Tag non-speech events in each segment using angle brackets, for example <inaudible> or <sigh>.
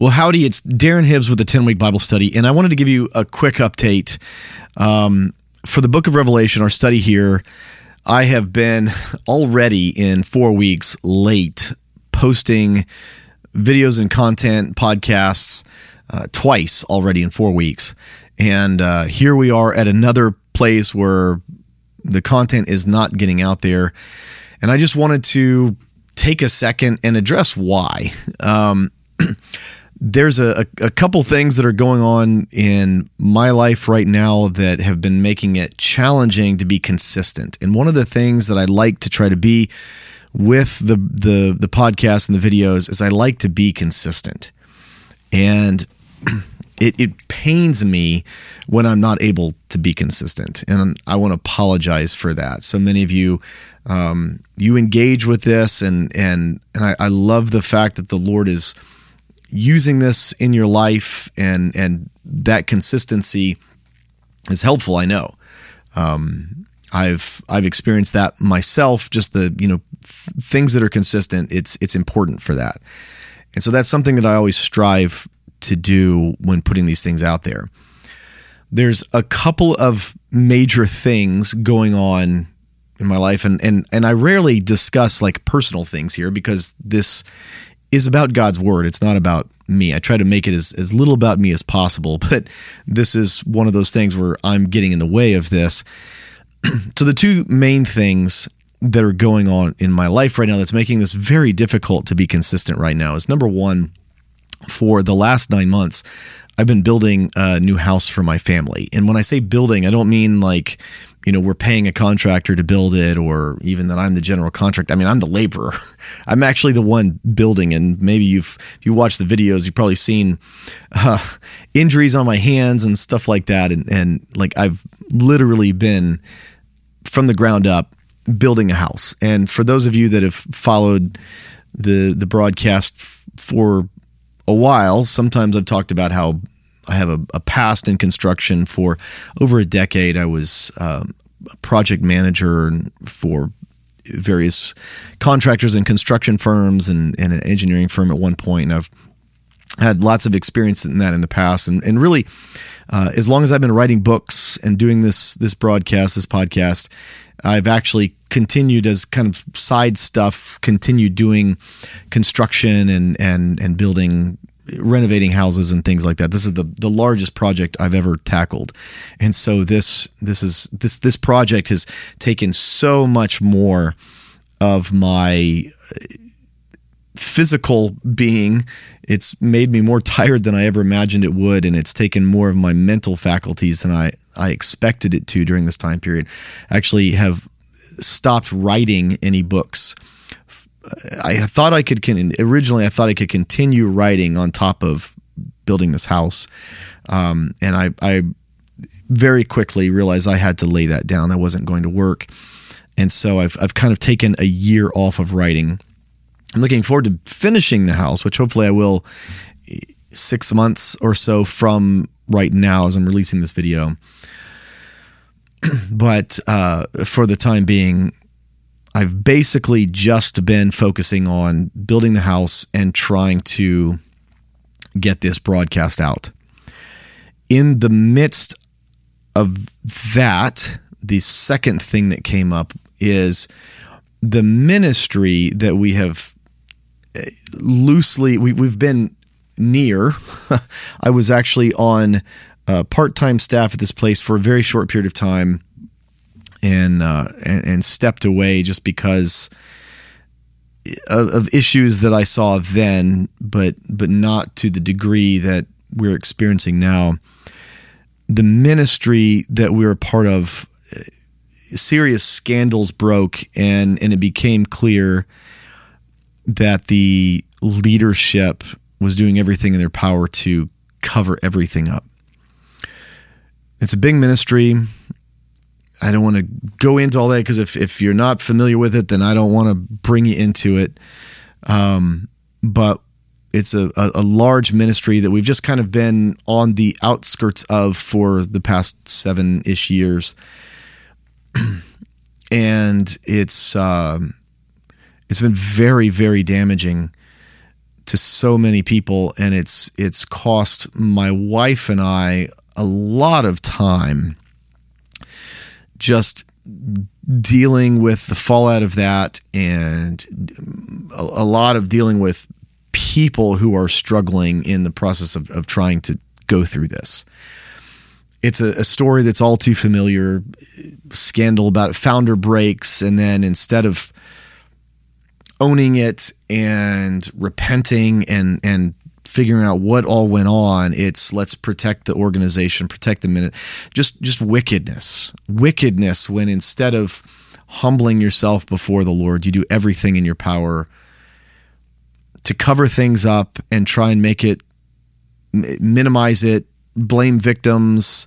Well, howdy, it's Darren Hibbs with the 10 week Bible study, and I wanted to give you a quick update. Um, for the book of Revelation, our study here, I have been already in four weeks late posting videos and content, podcasts, uh, twice already in four weeks. And uh, here we are at another place where the content is not getting out there. And I just wanted to take a second and address why. Um, <clears throat> there's a, a, couple things that are going on in my life right now that have been making it challenging to be consistent. And one of the things that I like to try to be with the the the podcast and the videos is I like to be consistent. And <clears throat> it, it pains me when I'm not able to be consistent. And I want to apologize for that. So many of you um, you engage with this and and and I, I love the fact that the Lord is using this in your life and and that consistency is helpful. I know. Um, I've I've experienced that myself. Just the you know th- things that are consistent. It's it's important for that, and so that's something that I always strive to do when putting these things out there. There's a couple of major things going on in my life, and and and I rarely discuss like personal things here because this is about God's word. It's not about me. I try to make it as, as little about me as possible, <laughs> but this is one of those things where I'm getting in the way of this. <clears throat> so, the two main things that are going on in my life right now that's making this very difficult to be consistent right now is number one, for the last nine months, I've been building a new house for my family. And when I say building, I don't mean like you know, we're paying a contractor to build it or even that I'm the general contractor. I mean, I'm the laborer. <laughs> I'm actually the one building. And maybe you've, if you watch the videos, you've probably seen uh, <laughs> injuries on my hands and stuff like that. And, and like I've literally been from the ground up building a house. And for those of you that have followed the, the broadcast f- for a while, sometimes I've talked about how I have a, a, past in construction for over a decade. I was um, a project manager for various contractors and construction firms and, and, an engineering firm at one point. And I've had lots of experience in that in the past. And, and really, uh, as long as I've been writing books and doing this this broadcast, this podcast, I've actually continued as kind of side stuff, continued doing construction and and and building renovating houses and things like that. This is the the largest project I've ever tackled, and so this this is this this project has taken so much more of my uh, physical being. It's made me more tired than I ever imagined it would, and it's taken more of my mental faculties than I I expected it to during this time period. I actually have stopped writing any books I thought I could originally I thought I could continue writing on top of building this house, um, and I, I very quickly realized I had to lay that down. That wasn't going to work, and so I've I've kind of taken a year off of writing. I'm looking forward to finishing the house, which hopefully I will six months or so from right now as I'm releasing this video. <clears throat> but uh, for the time being, I've basically just been focusing on building the house and trying to get this broadcast out. In the midst of that, the second thing that came up is the ministry that we have eh, loosely we, we've been near. <laughs> I was actually on uh, part-time staff at this place for a very short period of time and uh, and, and, stepped away just because of, of, issues that I saw then, but but not to the degree that we're experiencing now. The ministry that we were a part of, serious scandals broke, and and it became clear that the leadership was doing everything in their power to cover everything up. It's a big ministry. I don't want to go into all that because if, if you're not familiar with it, then I don't want to bring you into it. Um, but it's a, a, a, large ministry that we've just kind of been on the outskirts of for the past seven ish years. <clears throat> and it's, um, it's been very, very damaging to so many people and it's it's cost my wife and I a lot of time just dealing with the fallout of that and a, a lot of dealing with people who are struggling in the process of, of trying to go through this. It's a, a story that's all too familiar. Scandal about founder breaks, and then instead of owning it and repenting and and figuring out what all went on it's let's protect the organization protect the minute just just wickedness. Wickedness when instead of humbling yourself before the lord you do everything in your power to cover things up and try and make it minimize it blame victims.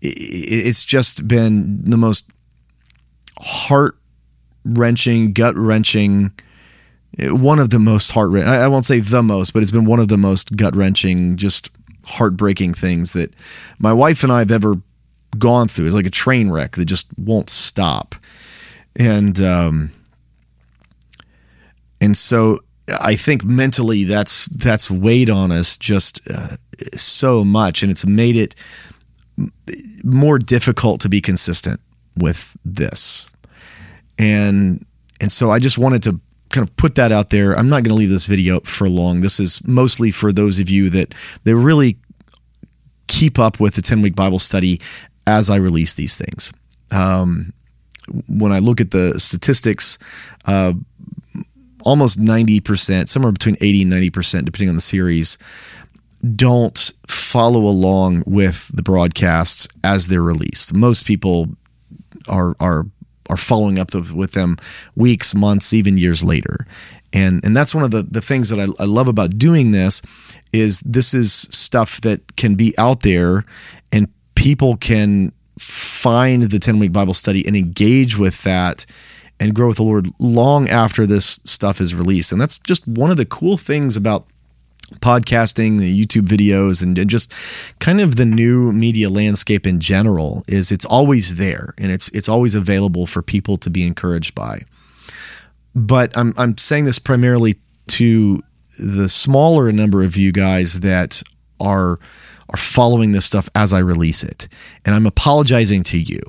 It's just been the most heart wrenching gut wrenching one of the most heart I won't say the most, but it's been one of the most gut wrenching, just heartbreaking things that my wife and I have ever gone through. It's like a train wreck that just won't stop. And, um, and so I think mentally that's, that's weighed on us just uh, so much. And it's made it more difficult to be consistent with this. And, and so I just wanted to kind of put that out there. I'm not going to leave this video up for long. This is mostly for those of you that they really keep up with the 10 week Bible study as I release these things. Um, when I look at the statistics, uh, almost 90%, somewhere between 80 and 90%, depending on the series, don't follow along with the broadcasts as they're released. Most people are are are following up with them weeks, months, even years later. And and that's one of the, the things that I, I love about doing this is this is stuff that can be out there and people can find the 10 week Bible study and engage with that and grow with the Lord long after this stuff is released. And that's just one of the cool things about podcasting, the YouTube videos, and, just kind of the new media landscape in general is it's always there and it's it's always available for people to be encouraged by. But I'm I'm saying this primarily to the smaller number of you guys that are are following this stuff as I release it, and I'm apologizing to you.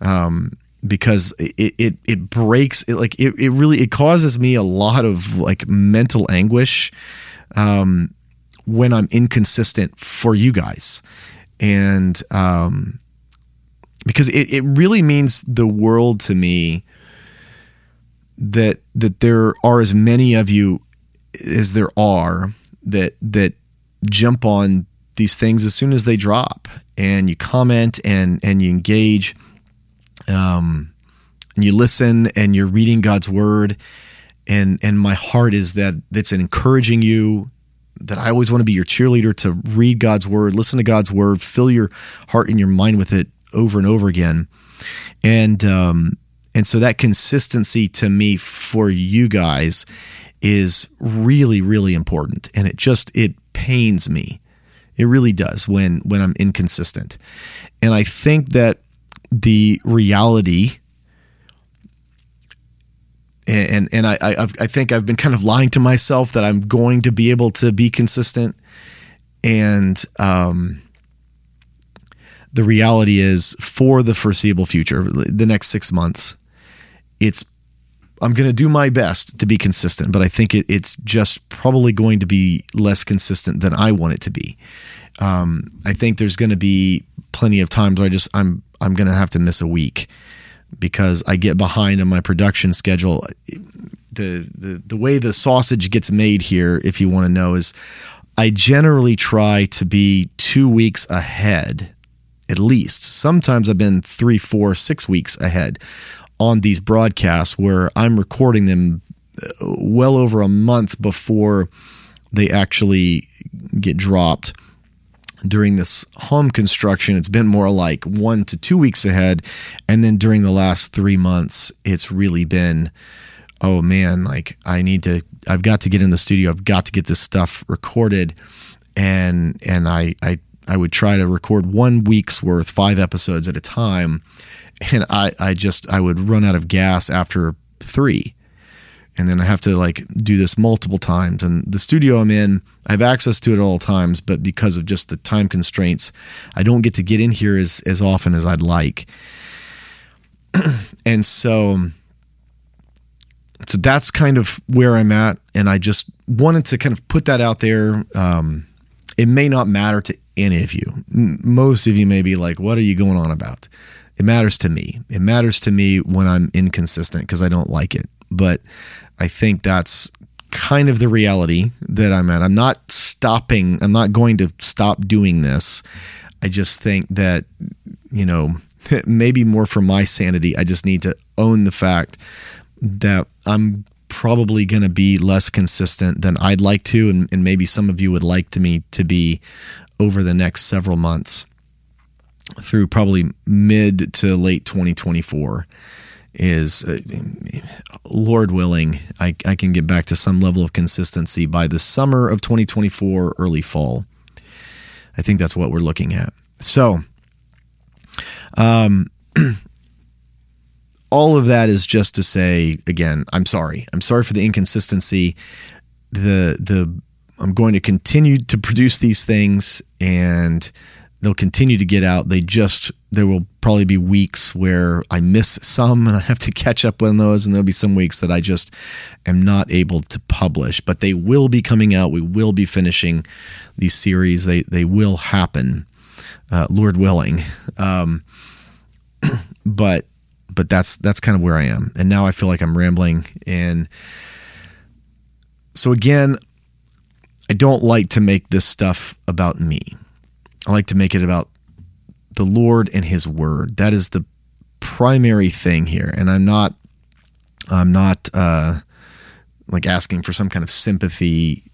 Um, because it, it it breaks it like it, it really it causes me a lot of like mental anguish um, when I'm inconsistent for you guys. And um, because it, it really means the world to me that that there are as many of you as there are that that jump on these things as soon as they drop and you comment and and you engage um and you listen and you're reading God's word and and my heart is that it's encouraging you that I always want to be your cheerleader to read God's word, listen to God's word, fill your heart and your mind with it over and over again. And um and so that consistency to me for you guys is really really important and it just it pains me. It really does when when I'm inconsistent. And I think that the reality and and I I, I think I've been kind of lying to myself that I'm going to be able to be consistent, and um, the reality is for the foreseeable future, the next six months, it's I'm going to do my best to be consistent, but I think it, it's just probably going to be less consistent than I want it to be. Um, I think there's going to be plenty of times where I just I'm I'm going to have to miss a week because I get behind on my production schedule. The, the the way the sausage gets made here, if you want to know, is I generally try to be two weeks ahead, at least. Sometimes I've been three, four, six weeks ahead on these broadcasts where I'm recording them uh, well over a month before they actually get dropped during this home construction, it's been more like one to two weeks ahead. And then during the last three months, it's really been, oh man, like I need to, I've got to get in the studio. I've got to get this stuff recorded. And, and I, I, I would try to record one week's worth, five episodes at a time. And I, I just, I would run out of gas after three and then I have to like do this multiple times. And the studio I'm in, I have access to it at all times, but because of just the time constraints, I don't get to get in here as as often as I'd like. <clears throat> and so so that's kind of where I'm at, and I just wanted to kind of put that out there. Um, it may not matter to any of you. Most of you may be like, "What are you going on about?" It matters to me. It matters to me when I'm inconsistent because I don't like it. But I think that's kind of the reality that I'm at. I'm not stopping. I'm not going to stop doing this. I just think that you know <laughs> maybe more for my sanity. I just need to own the fact that I'm probably going to be less consistent than I'd like to, and, and maybe some of you would like to me to be over the next several months through probably mid to late 2024 is uh, Lord willing, I, I can get back to some level of consistency by the summer of 2024, early fall. I think that's what we're looking at. So, um, <clears throat> all of that is just to say again, I'm sorry. I'm sorry for the inconsistency. The the I'm going to continue to produce these things and they'll continue to get out. They just there will probably be weeks where I miss some and I have to catch up on those and there'll be some weeks that I just am not able to publish, but they will be coming out. We will be finishing these series. They they will happen. Uh, Lord willing. Um, <clears throat> but but that's that's kind of where I am. And now I feel like I'm rambling and so again, I don't like to make this stuff about me. I like to make it about the Lord and his word. That is the primary thing here. And I'm not I'm not uh like asking for some kind of sympathy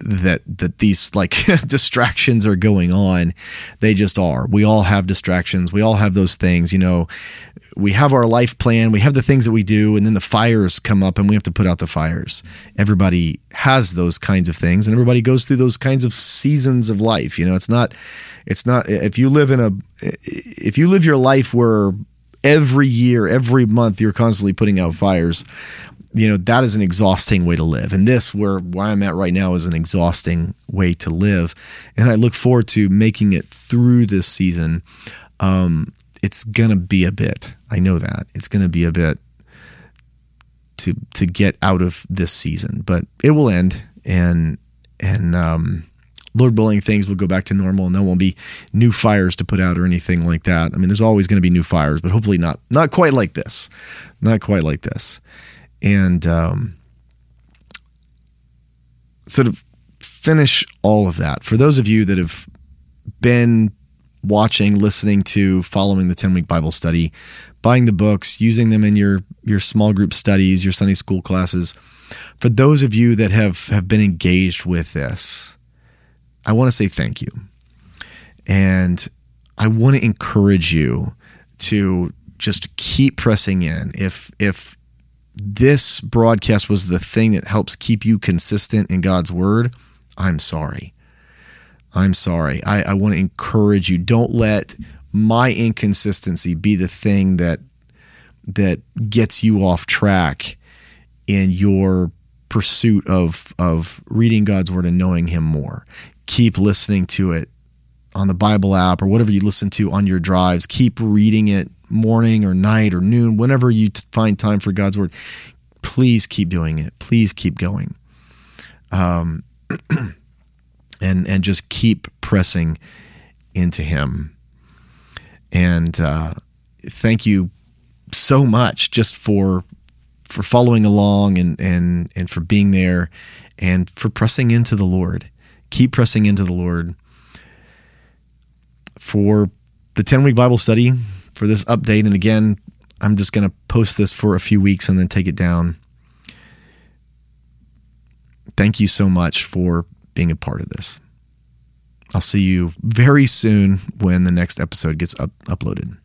that that these like <laughs> distractions are going on. They just are. We all have distractions. We all have those things you know. We have our life plan. We have the things that we do and then the fires come up and we have to put out the fires. Everybody has those kinds of things and everybody goes through those kinds of seasons of life you know. It's not it's not if you live in a if you live your life where every year every month you're constantly putting out fires you know that is an exhausting way to live. And this where where i'm at right now is an exhausting way to live. And i look forward to making it through this season. Um, it's gonna be a bit i know that it's gonna be a bit to to get out of this season but it will end. And and um, Lord willing, things will go back to normal, and there won't be new fires to put out or anything like that. I mean, there's always going to be new fires, but hopefully not not quite like this, not quite like this and um, sort of finish all of that. For those of you that have been watching listening to following the 10 week bible study buying the books using them in your your small group studies your sunday school classes for those of you that have have been engaged with this i want to say thank you. And i want to encourage you to just keep pressing in. If if this broadcast was the thing that helps keep you consistent in God's word, I'm sorry. I'm sorry. I, I want to encourage you. Don't let my inconsistency be the thing that that gets you off track in your pursuit of of reading God's word and knowing him more. Keep listening to it on the Bible app or whatever you listen to on your drives. Keep reading it morning or night or noon, whenever you find time for God's word. Please keep doing it. Please keep going. Um, <clears throat> and and just keep pressing into Him. And uh, thank you so much just for for following along and and and for being there and for pressing into the Lord. Keep pressing into the Lord for the 10 week Bible study, for this update. And again, I'm just going to post this for a few weeks and then take it down. Thank you so much for being a part of this. I'll see you very soon when the next episode gets up- uploaded.